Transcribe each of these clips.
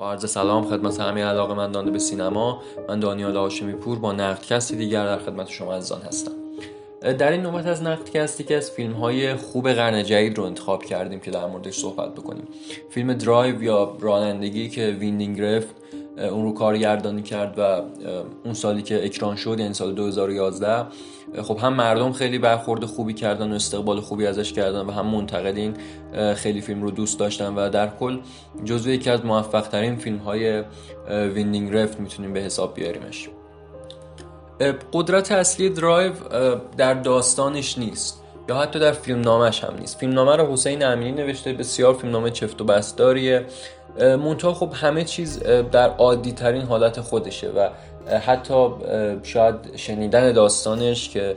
با عرض سلام خدمت همه علاقه مندان به سینما من دانیال هاشمی پور با نقدکستی دیگر در خدمت شما عزیزان هستم. در این نوبت از نقدکستی که از فیلم های خوب قرن جدید رو انتخاب کردیم که در موردش صحبت بکنیم. فیلم درایو یا رانندگی که ویندینگ رفن اون رو کارگردانی کرد و اون سالی که اکران شد یعنی سال 2011 خب هم مردم خیلی برخورد خوبی کردن و استقبال خوبی ازش کردن و هم منتقدین خیلی فیلم رو دوست داشتن و در کل جزو یکی از موفق ترین فیلم های ویندینگ رفن می‌تونیم به حساب بیاریمش. قدرت اصلی درایو در داستانش نیست یا حتی در فیلم نامش هم نیست. فیلم نامه رو حسین امینی نوشته بسیار فیلم نامه چفت و بست داریه. منتها خب همه چیز در عادی ترین حالت خودشه و حتی شاید شنیدن داستانش که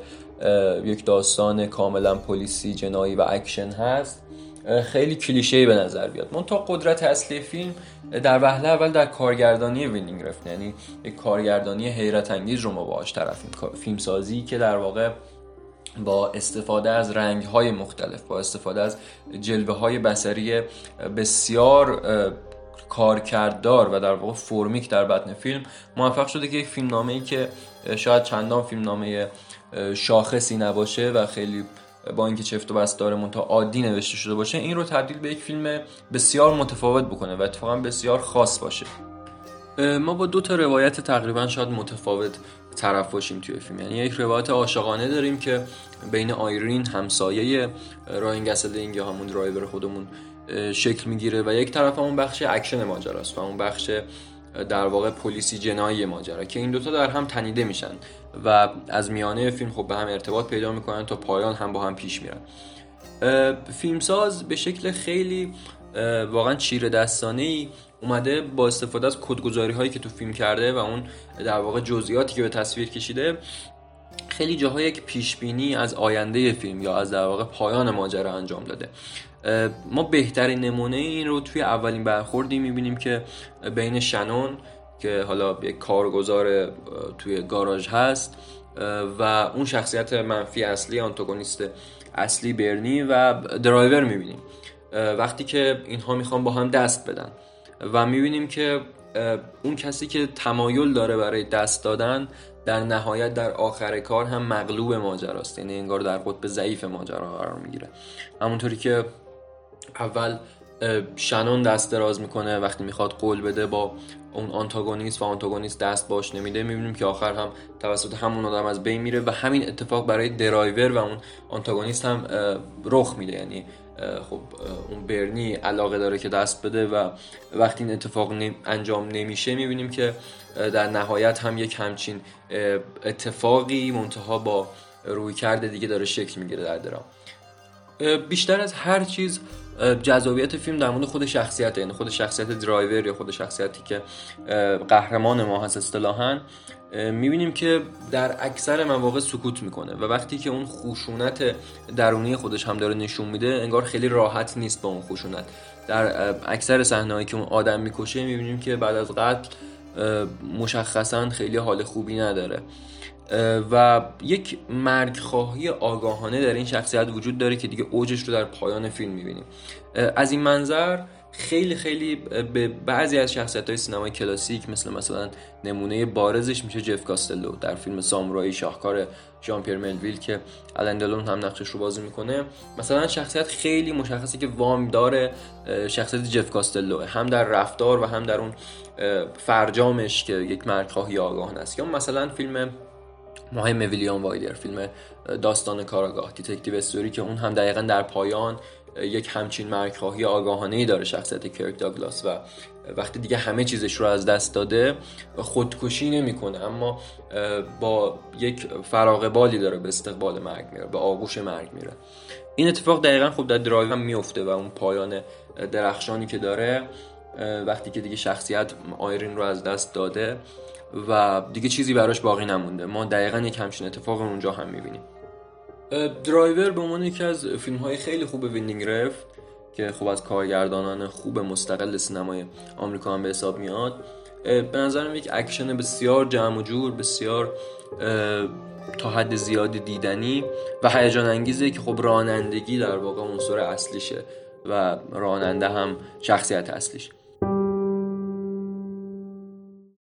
یک داستان کاملا پلیسی جنایی و اکشن هست خیلی کلیشه به نظر بیاد. منتها قدرت اصلی فیلم در وهله اول در کارگردانی ویندینگ رفن یعنی یک کارگردانی حیرت انگیز رو ما باهاش طرفیم. فیلم سازی که در واقع با استفاده از رنگ های مختلف با استفاده از جلوه های بصری بسیار کارکرددار و در واقع فرمیک در بطن فیلم موفق شده که یک فیلمنامه ای که شاید چندان فیلمنامه شاخصی نباشه و خیلی با اینکه چفت و بست داره منتها عادی نوشته شده باشه این رو تبدیل به یک فیلم بسیار متفاوت بکنه و اتفاقا بسیار خاص باشه. ما با دو تا روایت تقریبا شاید متفاوت طرف باشیم توی فیلم. یعنی یک روایت عاشقانه داریم که بین آیرین همسایه رایان گسلینگ یا همون درایور خودمون شکل می‌گیره و یک طرف همون بخش اکشن ماجراست و اون بخش در واقع پلیسی جنایی ماجرا که این دوتا در هم تنیده میشن و از میانه فیلم خب به هم ارتباط پیدا می‌کنن تا پایان هم با هم پیش میرن. فیلمساز به شکل خیلی واقعا چیره دستانه ای اومده با استفاده از کدگذاری هایی که تو فیلم کرده و اون در واقع جزئیاتی که به تصویر کشیده. خیلی جاها یک پیش بینی از آینده فیلم یا از در واقع پایان ماجرا انجام داده. ما بهترین نمونه این رو توی اولین برخوردی می‌بینیم که بین شنون که حالا یک کارگزار توی گاراژ هست و اون شخصیت منفی اصلی آنتاگونیست اصلی برنی و درایور می‌بینیم. وقتی که اینها می‌خوان با هم دست بدن. و می‌بینیم که اون کسی که تمایل داره برای دست دادن در نهایت در آخر کار هم مغلوب ماجراست. یعنی انگار در قطب ضعیف ماجرا قرار می‌گیره. همونطوری که اول شنون دست دراز می‌کنه وقتی می‌خواد قول بده با اون آنتاگونیست و آنتاگونیست دست باش نمیده می‌بینیم که آخر هم توسط همون آدم از بین میره و همین اتفاق برای درایور و اون آنتاگونیست هم رخ میده. یعنی خب اون برنی علاقه داره که دست بده و وقتی این اتفاق انجام نمیشه می‌بینیم که در نهایت هم یک همچین اتفاقی منتها با روی کرده دیگه داره شکل می‌گیره در درام. بیشتر از هر چیز جذابیت فیلم در مورد خود شخصیت یعنی خود شخصیت درایور یا خود شخصیتی که قهرمان ما هست اصطلاحا می‌بینیم که در اکثر مواقع سکوت می‌کنه و وقتی که اون خشونت درونی خودش هم داره نشون میده انگار خیلی راحت نیست با اون خشونت. در اکثر صحنه‌ای که اون آدم می‌کشه می‌بینیم که بعد از قتل مشخصا خیلی حال خوبی نداره. و یک مرگ خواهی آگاهانه در این شخصیت وجود داره که دیگه اوجش رو در پایان فیلم می‌بینیم. از این منظر خیلی خیلی به بعضی از شخصیت های سینمای کلاسیک مثل مثلا نمونه بارزش میشه جف کاستلو در فیلم سامورایی شاهکار ژان پیر ملویل که الندلون هم نقشش رو بازی می‌کنه. مثلا شخصیت خیلی مشخصه که وام داره شخصیت جف کاستلو. هم در رفتار و هم در اون فرجامش که یک مرگ خواهی آگاهانه است. یا مثلا فیلم مهم ویلیام وایلر فیلم داستان کارآگاه Detective Story که اون هم دقیقا در پایان یک همچین مرگخواهی آگاهانه ای داره شخصیت کرک داگلاس و وقتی دیگه همه چیزش رو از دست داده خودکشی نمی‌کنه. اما با یک فراغ بالی داره به استقبال مرگ میره به آغوش مرگ میره. این اتفاق دقیقا خب در درایو هم میفته و اون پایان درخشانی که داره وقتی که دیگه شخصیت آیرین رو از دست داده و دیگه چیزی براش باقی نمونده. ما دقیقا یک همچین اتفاق اونجا هم می‌بینیم. درایور به عنوان یکی از فیلم های خیلی خوب ویندینگ رفن که خوب از کارگردانان خوب مستقل سینمای آمریکا هم به حساب میاد. به نظرم یک اکشن بسیار جمع و جور بسیار تا حد زیادی دیدنی و هیجان انگیزه که خب رانندگی در واقع عنصر اصلیشه و راننده هم شخصیت اصلیشه